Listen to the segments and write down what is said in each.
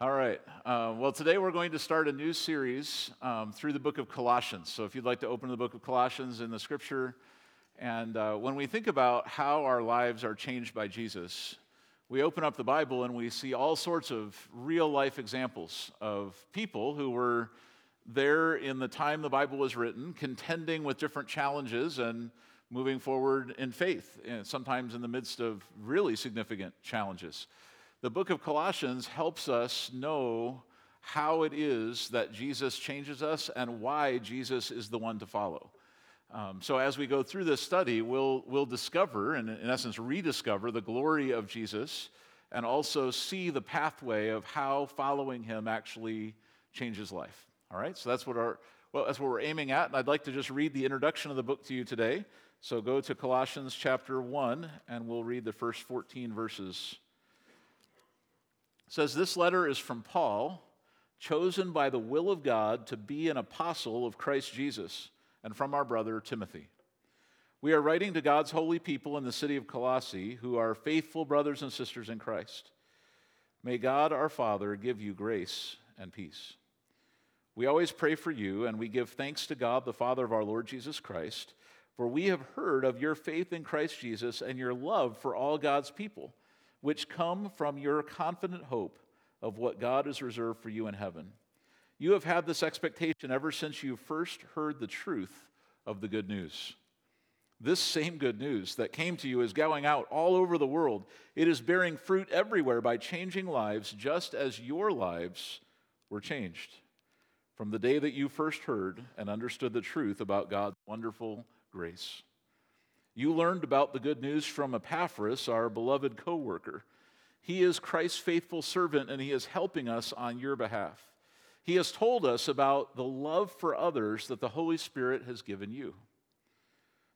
All right. Uh, well, today we're going to start a new series um, through the book of Colossians. So, if you'd like to open the book of Colossians in the scripture, and uh, when we think about how our lives are changed by Jesus, we open up the Bible and we see all sorts of real life examples of people who were there in the time the Bible was written, contending with different challenges and moving forward in faith, and sometimes in the midst of really significant challenges the book of Colossians helps us know how it is that Jesus changes us and why Jesus is the one to follow. Um, so, as we go through this study, we'll, we'll discover, and in essence, rediscover the glory of Jesus and also see the pathway of how following him actually changes life. All right, so that's what, our, well, that's what we're aiming at. And I'd like to just read the introduction of the book to you today. So, go to Colossians chapter 1, and we'll read the first 14 verses says this letter is from Paul, chosen by the will of God to be an apostle of Christ Jesus, and from our brother Timothy. We are writing to God's holy people in the city of Colossae, who are faithful brothers and sisters in Christ. May God our Father give you grace and peace. We always pray for you, and we give thanks to God, the Father of our Lord Jesus Christ, for we have heard of your faith in Christ Jesus and your love for all God's people which come from your confident hope of what God has reserved for you in heaven. You have had this expectation ever since you first heard the truth of the good news. This same good news that came to you is going out all over the world. It is bearing fruit everywhere by changing lives, just as your lives were changed from the day that you first heard and understood the truth about God's wonderful grace. You learned about the good news from Epaphras, our beloved co worker. He is Christ's faithful servant and he is helping us on your behalf. He has told us about the love for others that the Holy Spirit has given you.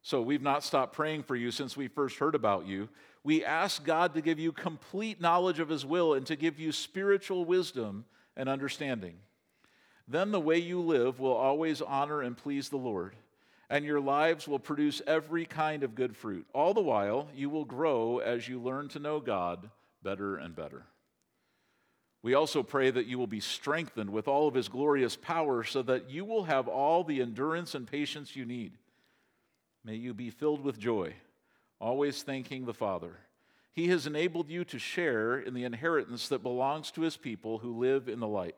So we've not stopped praying for you since we first heard about you. We ask God to give you complete knowledge of His will and to give you spiritual wisdom and understanding. Then the way you live will always honor and please the Lord and your lives will produce every kind of good fruit. All the while, you will grow as you learn to know God better and better. We also pray that you will be strengthened with all of his glorious power so that you will have all the endurance and patience you need. May you be filled with joy, always thanking the Father. He has enabled you to share in the inheritance that belongs to his people who live in the light.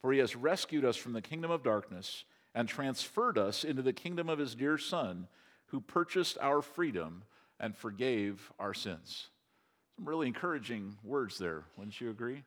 For he has rescued us from the kingdom of darkness and transferred us into the kingdom of his dear Son, who purchased our freedom and forgave our sins. Some really encouraging words there, wouldn't you agree?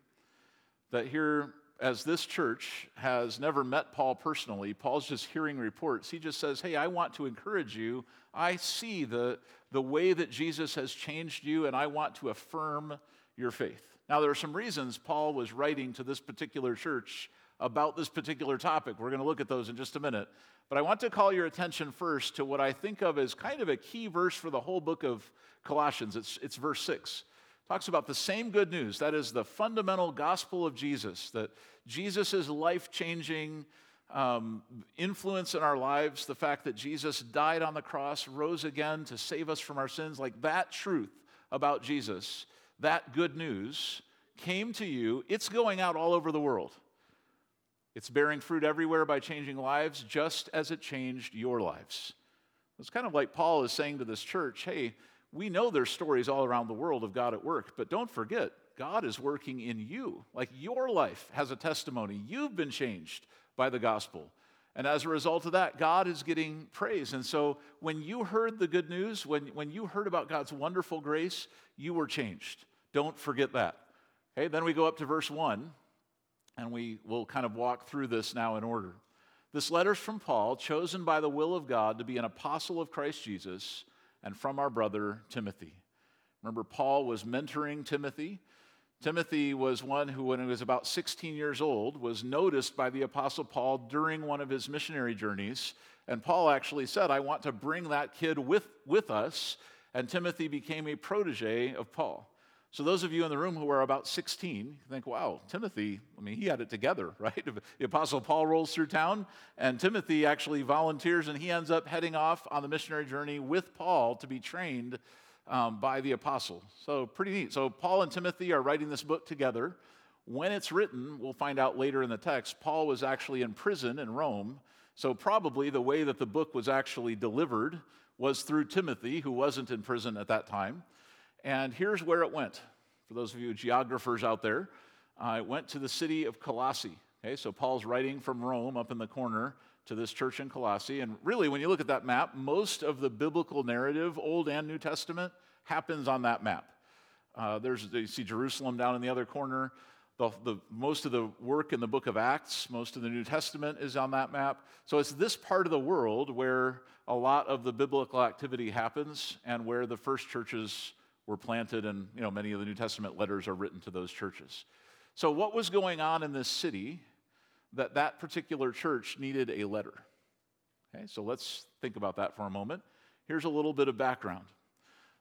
That here, as this church has never met Paul personally, Paul's just hearing reports. He just says, Hey, I want to encourage you. I see the, the way that Jesus has changed you, and I want to affirm your faith. Now, there are some reasons Paul was writing to this particular church about this particular topic. We're going to look at those in just a minute. But I want to call your attention first to what I think of as kind of a key verse for the whole book of Colossians. It's, it's verse 6. It talks about the same good news. That is the fundamental gospel of Jesus, that Jesus life changing um, influence in our lives, the fact that Jesus died on the cross, rose again to save us from our sins, like that truth about Jesus, that good news came to you. It's going out all over the world. It's bearing fruit everywhere by changing lives, just as it changed your lives. It's kind of like Paul is saying to this church hey, we know there's stories all around the world of God at work, but don't forget, God is working in you. Like your life has a testimony. You've been changed by the gospel. And as a result of that, God is getting praise. And so when you heard the good news, when, when you heard about God's wonderful grace, you were changed. Don't forget that. Okay, then we go up to verse 1 and we will kind of walk through this now in order. This letter is from Paul, chosen by the will of God to be an apostle of Christ Jesus, and from our brother Timothy. Remember, Paul was mentoring Timothy. Timothy was one who, when he was about 16 years old, was noticed by the Apostle Paul during one of his missionary journeys. And Paul actually said, I want to bring that kid with, with us. And Timothy became a protege of Paul. So, those of you in the room who are about 16 think, wow, Timothy, I mean, he had it together, right? The Apostle Paul rolls through town, and Timothy actually volunteers, and he ends up heading off on the missionary journey with Paul to be trained um, by the apostle. So, pretty neat. So, Paul and Timothy are writing this book together. When it's written, we'll find out later in the text, Paul was actually in prison in Rome. So, probably the way that the book was actually delivered was through Timothy, who wasn't in prison at that time. And here's where it went. For those of you geographers out there, uh, it went to the city of Colossae. Okay, so Paul's writing from Rome up in the corner to this church in Colossae. And really, when you look at that map, most of the biblical narrative, Old and New Testament, happens on that map. Uh, there's, you see Jerusalem down in the other corner. The, the, most of the work in the book of Acts, most of the New Testament is on that map. So it's this part of the world where a lot of the biblical activity happens and where the first churches were planted, and you know, many of the New Testament letters are written to those churches. So, what was going on in this city that that particular church needed a letter? Okay, so let's think about that for a moment. Here's a little bit of background.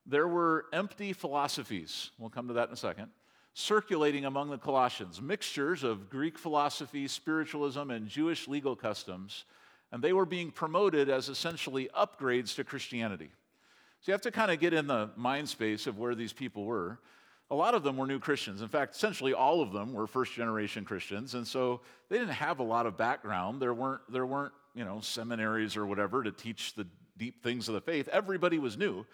There were empty philosophies, we'll come to that in a second, circulating among the Colossians, mixtures of Greek philosophy, spiritualism, and Jewish legal customs, and they were being promoted as essentially upgrades to Christianity. So you have to kind of get in the mind space of where these people were. A lot of them were new Christians. In fact, essentially all of them were first generation Christians. And so they didn't have a lot of background. There weren't, there weren't you know, seminaries or whatever to teach the deep things of the faith. Everybody was new.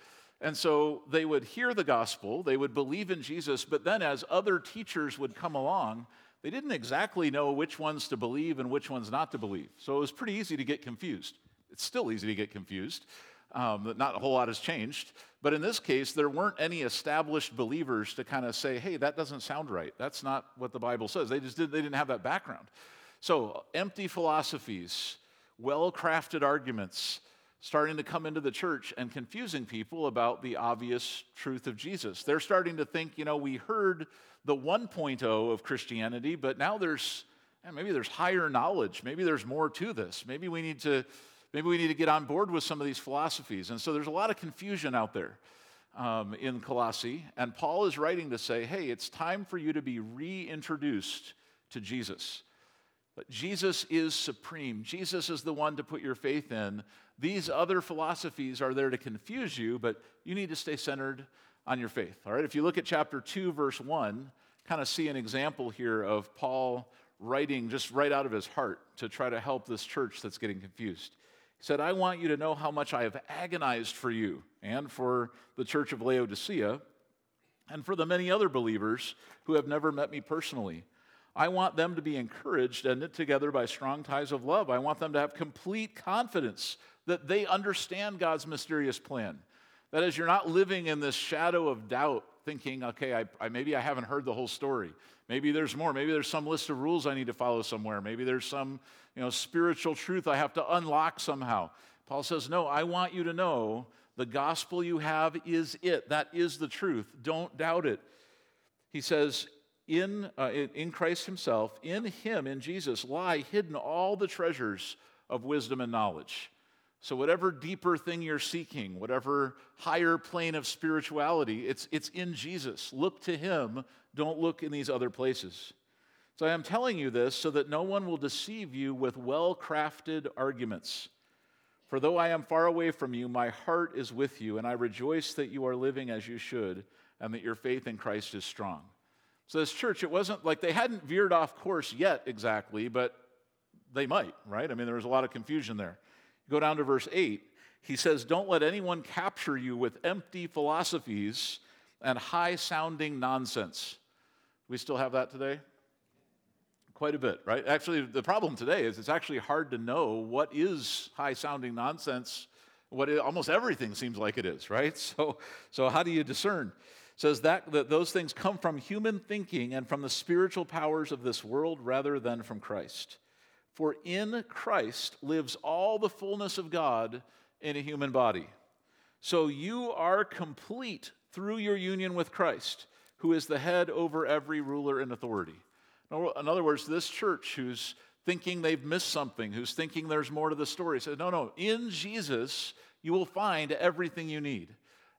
And so they would hear the gospel, they would believe in Jesus, but then as other teachers would come along, they didn't exactly know which ones to believe and which ones not to believe. So it was pretty easy to get confused. It's still easy to get confused. Um, not a whole lot has changed. But in this case, there weren't any established believers to kind of say, hey, that doesn't sound right. That's not what the Bible says. They just did, they didn't have that background. So, empty philosophies, well crafted arguments, starting to come into the church and confusing people about the obvious truth of Jesus. They're starting to think, you know, we heard the 1.0 of Christianity, but now there's maybe there's higher knowledge. Maybe there's more to this. Maybe we need to maybe we need to get on board with some of these philosophies. And so there's a lot of confusion out there um, in Colossae. And Paul is writing to say, hey, it's time for you to be reintroduced to Jesus. But Jesus is supreme. Jesus is the one to put your faith in. These other philosophies are there to confuse you, but you need to stay centered on your faith. All right, if you look at chapter 2, verse 1, kind of see an example here of Paul writing just right out of his heart to try to help this church that's getting confused. Said, I want you to know how much I have agonized for you and for the church of Laodicea and for the many other believers who have never met me personally. I want them to be encouraged and knit together by strong ties of love. I want them to have complete confidence that they understand God's mysterious plan. That is, you're not living in this shadow of doubt, thinking, okay, I, I, maybe I haven't heard the whole story. Maybe there's more. Maybe there's some list of rules I need to follow somewhere. Maybe there's some you know, spiritual truth I have to unlock somehow. Paul says, No, I want you to know the gospel you have is it. That is the truth. Don't doubt it. He says, in, uh, in Christ Himself, in Him, in Jesus, lie hidden all the treasures of wisdom and knowledge. So, whatever deeper thing you're seeking, whatever higher plane of spirituality, it's, it's in Jesus. Look to Him, don't look in these other places. So I am telling you this so that no one will deceive you with well crafted arguments. For though I am far away from you, my heart is with you, and I rejoice that you are living as you should, and that your faith in Christ is strong. So, this church, it wasn't like they hadn't veered off course yet exactly, but they might, right? I mean, there was a lot of confusion there. Go down to verse 8. He says, Don't let anyone capture you with empty philosophies and high sounding nonsense. We still have that today? quite a bit, right? Actually, the problem today is it's actually hard to know what is high sounding nonsense. What it, almost everything seems like it is, right? So, so how do you discern? It says that, that those things come from human thinking and from the spiritual powers of this world rather than from Christ. For in Christ lives all the fullness of God in a human body. So you are complete through your union with Christ, who is the head over every ruler and authority. In other words, this church who's thinking they've missed something, who's thinking there's more to the story, says, no, no, in Jesus, you will find everything you need.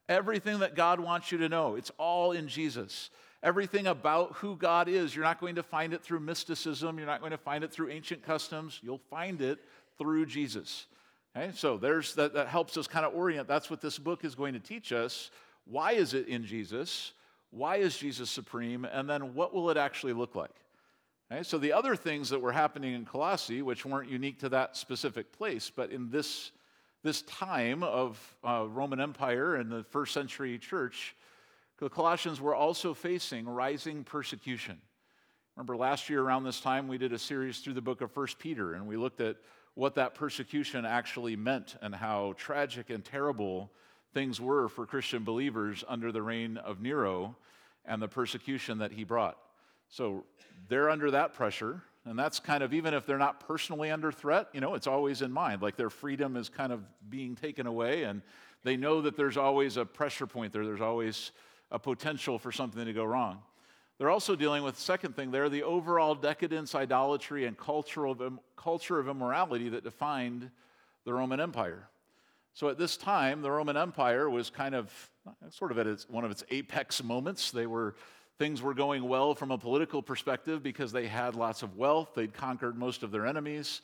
Everything that God wants you to know, it's all in Jesus. Everything about who God is, you're not going to find it through mysticism, you're not going to find it through ancient customs, you'll find it through Jesus. Okay, so there's that, that helps us kind of orient. That's what this book is going to teach us. Why is it in Jesus? why is Jesus supreme? And then what will it actually look like? Okay, so the other things that were happening in Colossae, which weren't unique to that specific place, but in this, this time of uh, Roman Empire and the first century church, the Colossians were also facing rising persecution. Remember last year around this time, we did a series through the book of First Peter, and we looked at what that persecution actually meant and how tragic and terrible things were for Christian believers under the reign of Nero and the persecution that he brought. So they're under that pressure. And that's kind of, even if they're not personally under threat, you know, it's always in mind. Like their freedom is kind of being taken away, and they know that there's always a pressure point there. There's always a potential for something to go wrong. They're also dealing with, the second thing there, the overall decadence, idolatry, and culture of, um, culture of immorality that defined the Roman Empire. So at this time, the Roman Empire was kind of sort of at its, one of its apex moments. They were Things were going well from a political perspective because they had lots of wealth. They'd conquered most of their enemies.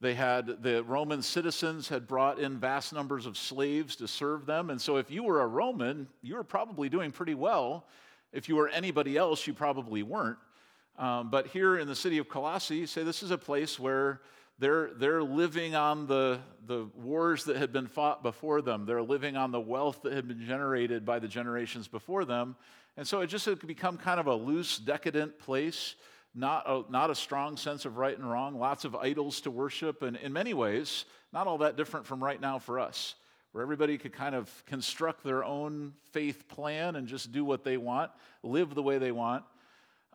They had the Roman citizens had brought in vast numbers of slaves to serve them. And so if you were a Roman, you were probably doing pretty well. If you were anybody else, you probably weren't. Um, but here in the city of Colossae, say this is a place where they're, they're living on the, the wars that had been fought before them. They're living on the wealth that had been generated by the generations before them. And so it just had become kind of a loose, decadent place, not a, not a strong sense of right and wrong, lots of idols to worship, and in many ways, not all that different from right now for us, where everybody could kind of construct their own faith plan and just do what they want, live the way they want.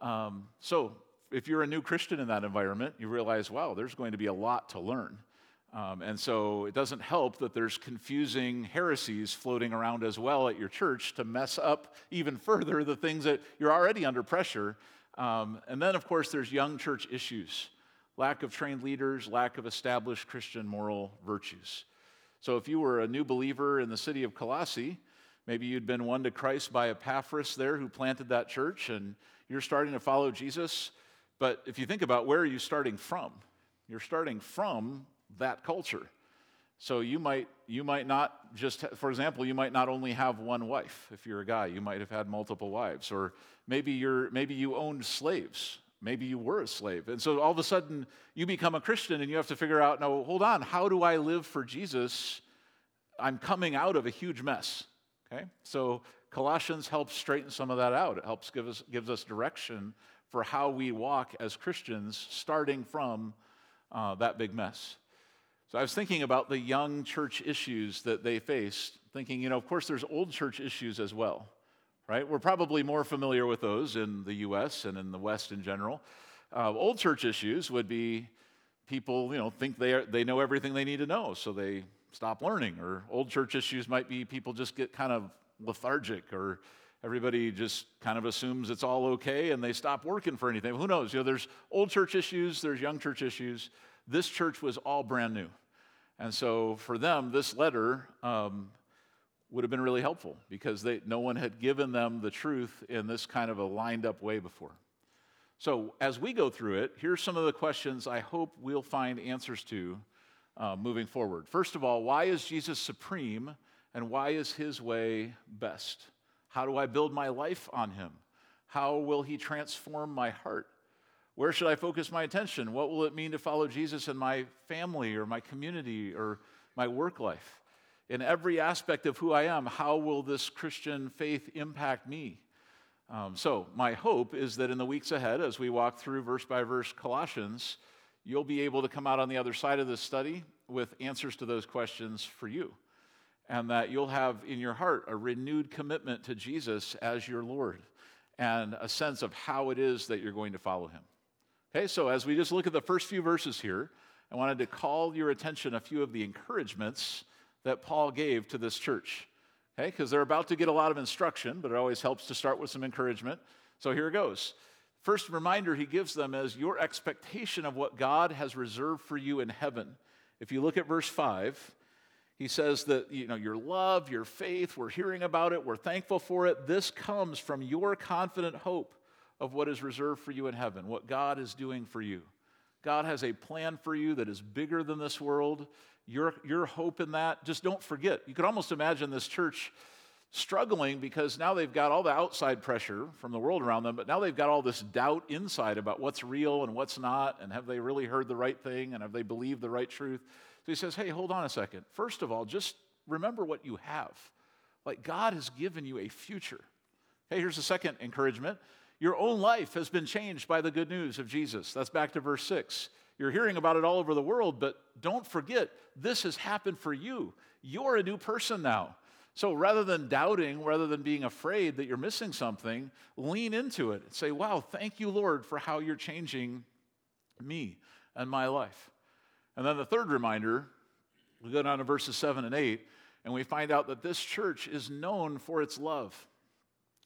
Um, so if you're a new Christian in that environment, you realize, wow, there's going to be a lot to learn. Um, and so it doesn't help that there's confusing heresies floating around as well at your church to mess up even further the things that you're already under pressure. Um, and then, of course, there's young church issues lack of trained leaders, lack of established Christian moral virtues. So if you were a new believer in the city of Colossae, maybe you'd been won to Christ by Epaphras there who planted that church, and you're starting to follow Jesus. But if you think about where are you starting from? You're starting from that culture. So you might you might not just for example you might not only have one wife if you're a guy you might have had multiple wives or maybe you're maybe you owned slaves maybe you were a slave. And so all of a sudden you become a Christian and you have to figure out no hold on how do I live for Jesus? I'm coming out of a huge mess okay? So Colossians helps straighten some of that out. It helps give us gives us direction for how we walk as Christians starting from uh, that big mess so I was thinking about the young church issues that they faced, thinking, you know, of course, there's old church issues as well, right? We're probably more familiar with those in the U.S. and in the West in general. Uh, old church issues would be people, you know, think they, are, they know everything they need to know, so they stop learning. Or old church issues might be people just get kind of lethargic or everybody just kind of assumes it's all okay and they stop working for anything. Who knows? You know, there's old church issues, there's young church issues. This church was all brand new. And so for them, this letter um, would have been really helpful because they, no one had given them the truth in this kind of a lined up way before. So as we go through it, here's some of the questions I hope we'll find answers to uh, moving forward. First of all, why is Jesus supreme and why is his way best? How do I build my life on him? How will he transform my heart? Where should I focus my attention? What will it mean to follow Jesus in my family or my community or my work life? In every aspect of who I am, how will this Christian faith impact me? Um, so, my hope is that in the weeks ahead, as we walk through verse by verse Colossians, you'll be able to come out on the other side of this study with answers to those questions for you. And that you'll have in your heart a renewed commitment to Jesus as your Lord and a sense of how it is that you're going to follow him. Okay, so as we just look at the first few verses here, I wanted to call your attention a few of the encouragements that Paul gave to this church. Okay, because they're about to get a lot of instruction, but it always helps to start with some encouragement. So here it goes. First reminder he gives them is your expectation of what God has reserved for you in heaven. If you look at verse 5, he says that you know your love, your faith, we're hearing about it, we're thankful for it. This comes from your confident hope of what is reserved for you in heaven, what God is doing for you. God has a plan for you that is bigger than this world. Your, your hope in that, just don't forget. You could almost imagine this church struggling because now they've got all the outside pressure from the world around them, but now they've got all this doubt inside about what's real and what's not, and have they really heard the right thing, and have they believed the right truth. So he says, Hey, hold on a second. First of all, just remember what you have. Like God has given you a future. Hey, here's the second encouragement. Your own life has been changed by the good news of Jesus. That's back to verse 6. You're hearing about it all over the world, but don't forget, this has happened for you. You're a new person now. So rather than doubting, rather than being afraid that you're missing something, lean into it and say, Wow, thank you, Lord, for how you're changing me and my life. And then the third reminder, we go down to verses 7 and 8, and we find out that this church is known for its love.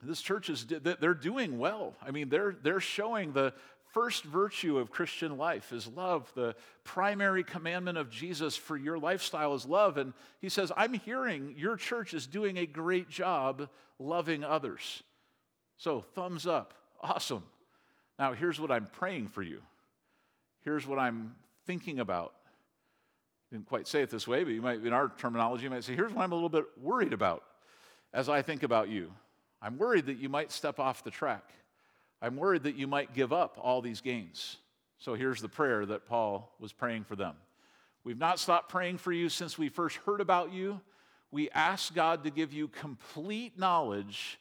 This church is, they're doing well. I mean, they're, they're showing the first virtue of Christian life is love. The primary commandment of Jesus for your lifestyle is love. And he says, I'm hearing your church is doing a great job loving others. So, thumbs up. Awesome. Now, here's what I'm praying for you. Here's what I'm thinking about. Didn't quite say it this way, but you might, in our terminology, you might say, here's what I'm a little bit worried about as I think about you. I'm worried that you might step off the track. I'm worried that you might give up all these gains. So here's the prayer that Paul was praying for them. We've not stopped praying for you since we first heard about you. We ask God to give you complete knowledge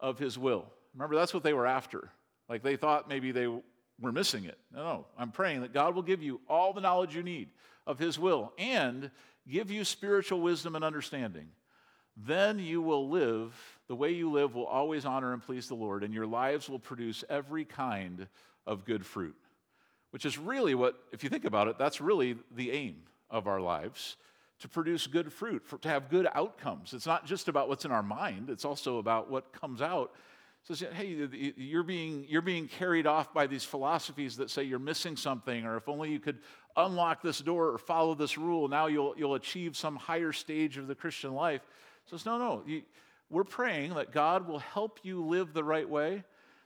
of his will. Remember, that's what they were after. Like they thought maybe they were missing it. No, no. I'm praying that God will give you all the knowledge you need of his will and give you spiritual wisdom and understanding. Then you will live the way you live will always honor and please the Lord, and your lives will produce every kind of good fruit. Which is really what, if you think about it, that's really the aim of our lives to produce good fruit, for, to have good outcomes. It's not just about what's in our mind, it's also about what comes out. So, hey, you're being, you're being carried off by these philosophies that say you're missing something, or if only you could unlock this door or follow this rule, now you'll, you'll achieve some higher stage of the Christian life. So, it's no, no. You, we're praying that God will help you live the right way,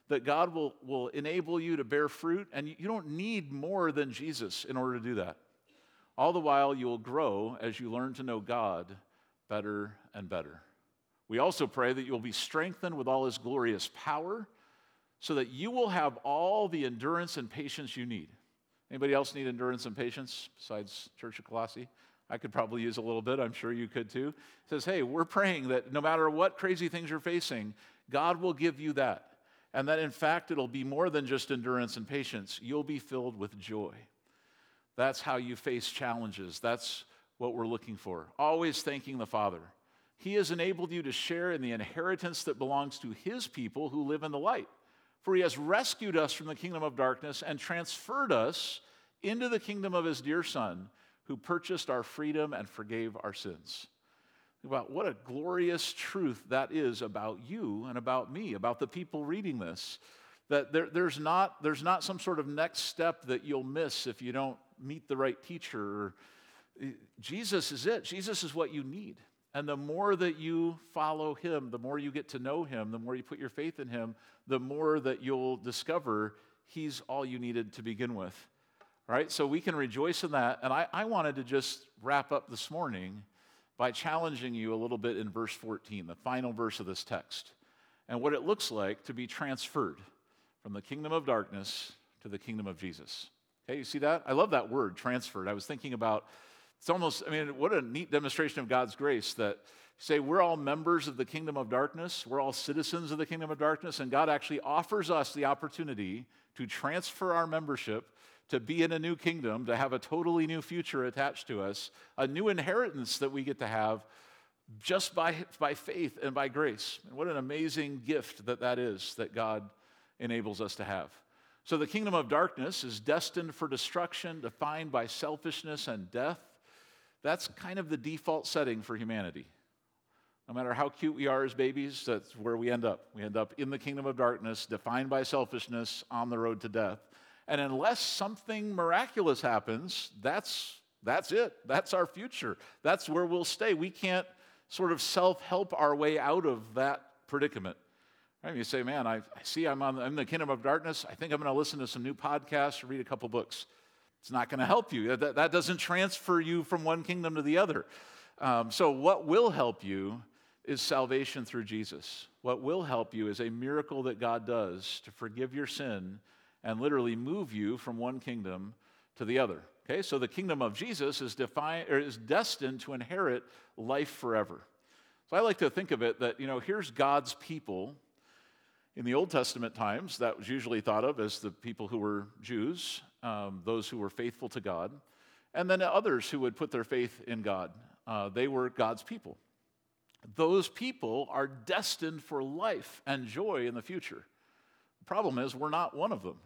that God will, will enable you to bear fruit, and you don't need more than Jesus in order to do that. All the while, you will grow as you learn to know God better and better. We also pray that you'll be strengthened with all his glorious power so that you will have all the endurance and patience you need. Anybody else need endurance and patience besides Church of Colossae? I could probably use a little bit. I'm sure you could too. It says, hey, we're praying that no matter what crazy things you're facing, God will give you that. And that in fact, it'll be more than just endurance and patience. You'll be filled with joy. That's how you face challenges. That's what we're looking for. Always thanking the Father. He has enabled you to share in the inheritance that belongs to His people who live in the light. For He has rescued us from the kingdom of darkness and transferred us into the kingdom of His dear Son who purchased our freedom and forgave our sins. About what a glorious truth that is about you and about me, about the people reading this. That there, there's, not, there's not some sort of next step that you'll miss if you don't meet the right teacher. Jesus is it. Jesus is what you need. And the more that you follow him, the more you get to know him, the more you put your faith in him, the more that you'll discover he's all you needed to begin with. Right, so we can rejoice in that. And I, I wanted to just wrap up this morning by challenging you a little bit in verse 14, the final verse of this text, and what it looks like to be transferred from the kingdom of darkness to the kingdom of Jesus. Okay, you see that? I love that word, transferred. I was thinking about it's almost, I mean, what a neat demonstration of God's grace that say we're all members of the kingdom of darkness, we're all citizens of the kingdom of darkness, and God actually offers us the opportunity to transfer our membership to be in a new kingdom, to have a totally new future attached to us, a new inheritance that we get to have just by, by faith and by grace. And what an amazing gift that that is that God enables us to have. So, the kingdom of darkness is destined for destruction, defined by selfishness and death. That's kind of the default setting for humanity. No matter how cute we are as babies, that's where we end up. We end up in the kingdom of darkness, defined by selfishness, on the road to death. And unless something miraculous happens, that's, that's it. That's our future. That's where we'll stay. We can't sort of self help our way out of that predicament. Right? You say, man, I, I see I'm, on, I'm in the kingdom of darkness. I think I'm going to listen to some new podcasts or read a couple books. It's not going to help you. That, that doesn't transfer you from one kingdom to the other. Um, so, what will help you is salvation through Jesus. What will help you is a miracle that God does to forgive your sin and literally move you from one kingdom to the other. Okay, so the kingdom of Jesus is, defined, or is destined to inherit life forever. So I like to think of it that, you know, here's God's people. In the Old Testament times, that was usually thought of as the people who were Jews, um, those who were faithful to God, and then others who would put their faith in God. Uh, they were God's people. Those people are destined for life and joy in the future. The problem is, we're not one of them.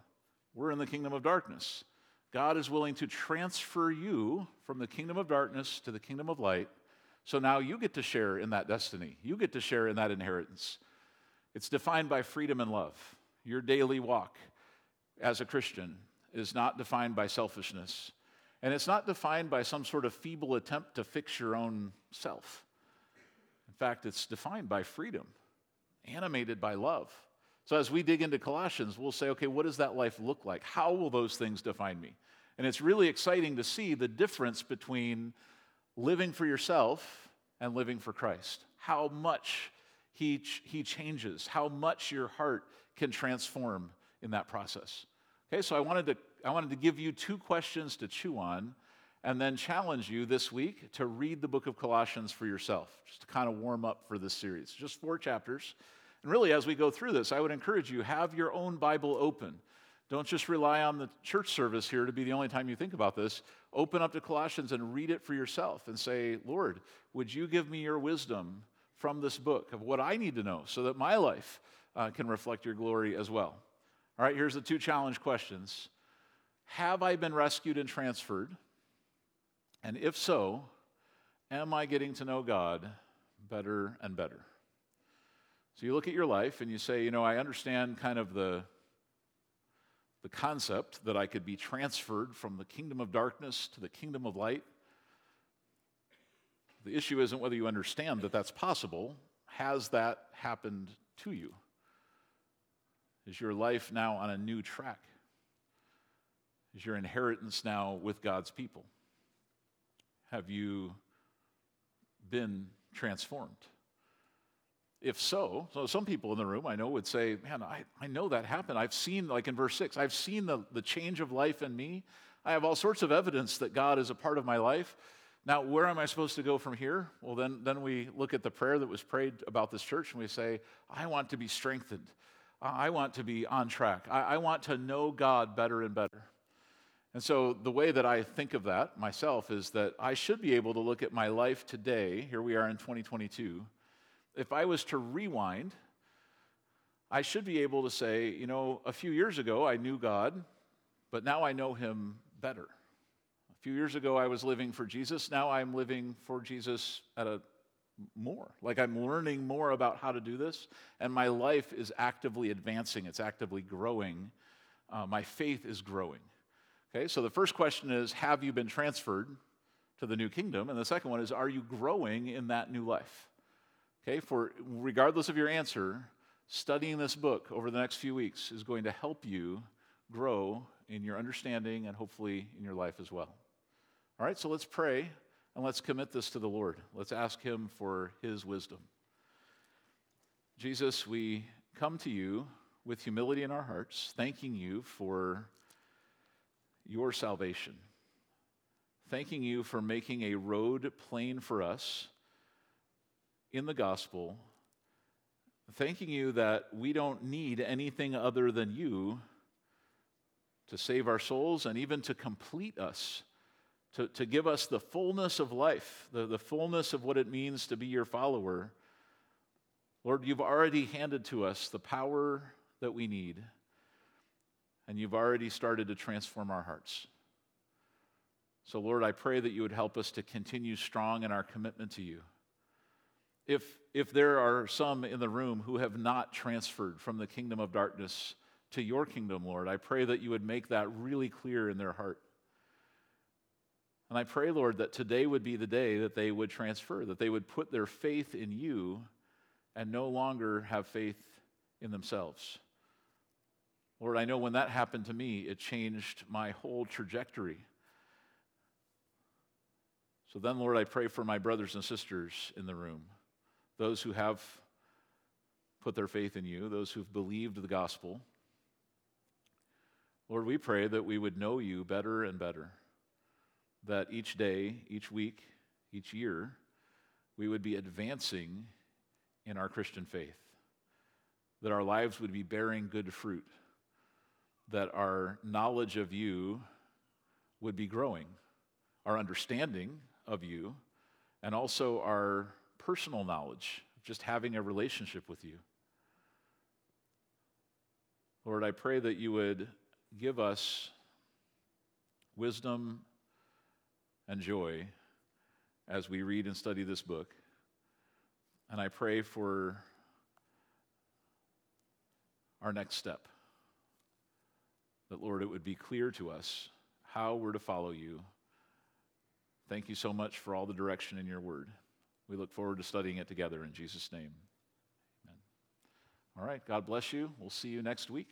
We're in the kingdom of darkness. God is willing to transfer you from the kingdom of darkness to the kingdom of light. So now you get to share in that destiny. You get to share in that inheritance. It's defined by freedom and love. Your daily walk as a Christian is not defined by selfishness. And it's not defined by some sort of feeble attempt to fix your own self. In fact, it's defined by freedom, animated by love. So as we dig into Colossians, we'll say, okay, what does that life look like? How will those things define me? And it's really exciting to see the difference between living for yourself and living for Christ. How much he, he changes, how much your heart can transform in that process. Okay, so I wanted, to, I wanted to give you two questions to chew on and then challenge you this week to read the book of Colossians for yourself, just to kind of warm up for this series. Just four chapters. And really, as we go through this, I would encourage you have your own Bible open. Don't just rely on the church service here to be the only time you think about this. Open up to Colossians and read it for yourself and say, Lord, would you give me your wisdom from this book of what I need to know so that my life uh, can reflect your glory as well? All right, here's the two challenge questions Have I been rescued and transferred? And if so, am I getting to know God better and better? So you look at your life and you say, you know, I understand kind of the, the concept that I could be transferred from the kingdom of darkness to the kingdom of light. The issue isn't whether you understand that that's possible. Has that happened to you? Is your life now on a new track? Is your inheritance now with God's people? Have you been transformed? If so, so some people in the room I know would say, Man, I, I know that happened. I've seen, like in verse 6, I've seen the, the change of life in me. I have all sorts of evidence that God is a part of my life. Now, where am I supposed to go from here? Well, then, then we look at the prayer that was prayed about this church and we say, I want to be strengthened. I want to be on track. I, I want to know God better and better. And so, the way that I think of that myself is that I should be able to look at my life today. Here we are in 2022 if I was to rewind, I should be able to say, you know, a few years ago I knew God, but now I know him better. A few years ago I was living for Jesus, now I'm living for Jesus at a more. Like I'm learning more about how to do this, and my life is actively advancing, it's actively growing. Uh, my faith is growing. Okay, so the first question is Have you been transferred to the new kingdom? And the second one is Are you growing in that new life? Okay, for regardless of your answer, studying this book over the next few weeks is going to help you grow in your understanding and hopefully in your life as well. All right, so let's pray and let's commit this to the Lord. Let's ask Him for His wisdom. Jesus, we come to you with humility in our hearts, thanking you for your salvation, thanking you for making a road plain for us in the gospel, thanking you that we don't need anything other than you to save our souls and even to complete us, to, to give us the fullness of life, the, the fullness of what it means to be your follower. Lord, you've already handed to us the power that we need, and you've already started to transform our hearts. So, Lord, I pray that you would help us to continue strong in our commitment to you if, if there are some in the room who have not transferred from the kingdom of darkness to your kingdom, Lord, I pray that you would make that really clear in their heart. And I pray, Lord, that today would be the day that they would transfer, that they would put their faith in you and no longer have faith in themselves. Lord, I know when that happened to me, it changed my whole trajectory. So then, Lord, I pray for my brothers and sisters in the room those who have put their faith in you, those who've believed the gospel. Lord, we pray that we would know you better and better, that each day, each week, each year, we would be advancing in our Christian faith, that our lives would be bearing good fruit, that our knowledge of you would be growing, our understanding of you, and also our personal knowledge, just having a relationship with you. Lord, I pray that you would give us wisdom and joy as we read and study this book. And I pray for our next step. That, Lord, it would be clear to us how we're to follow you. Thank you so much for all the direction in your word. We look forward to studying it together in Jesus' name. Amen. All right, God bless you. We'll see you next week.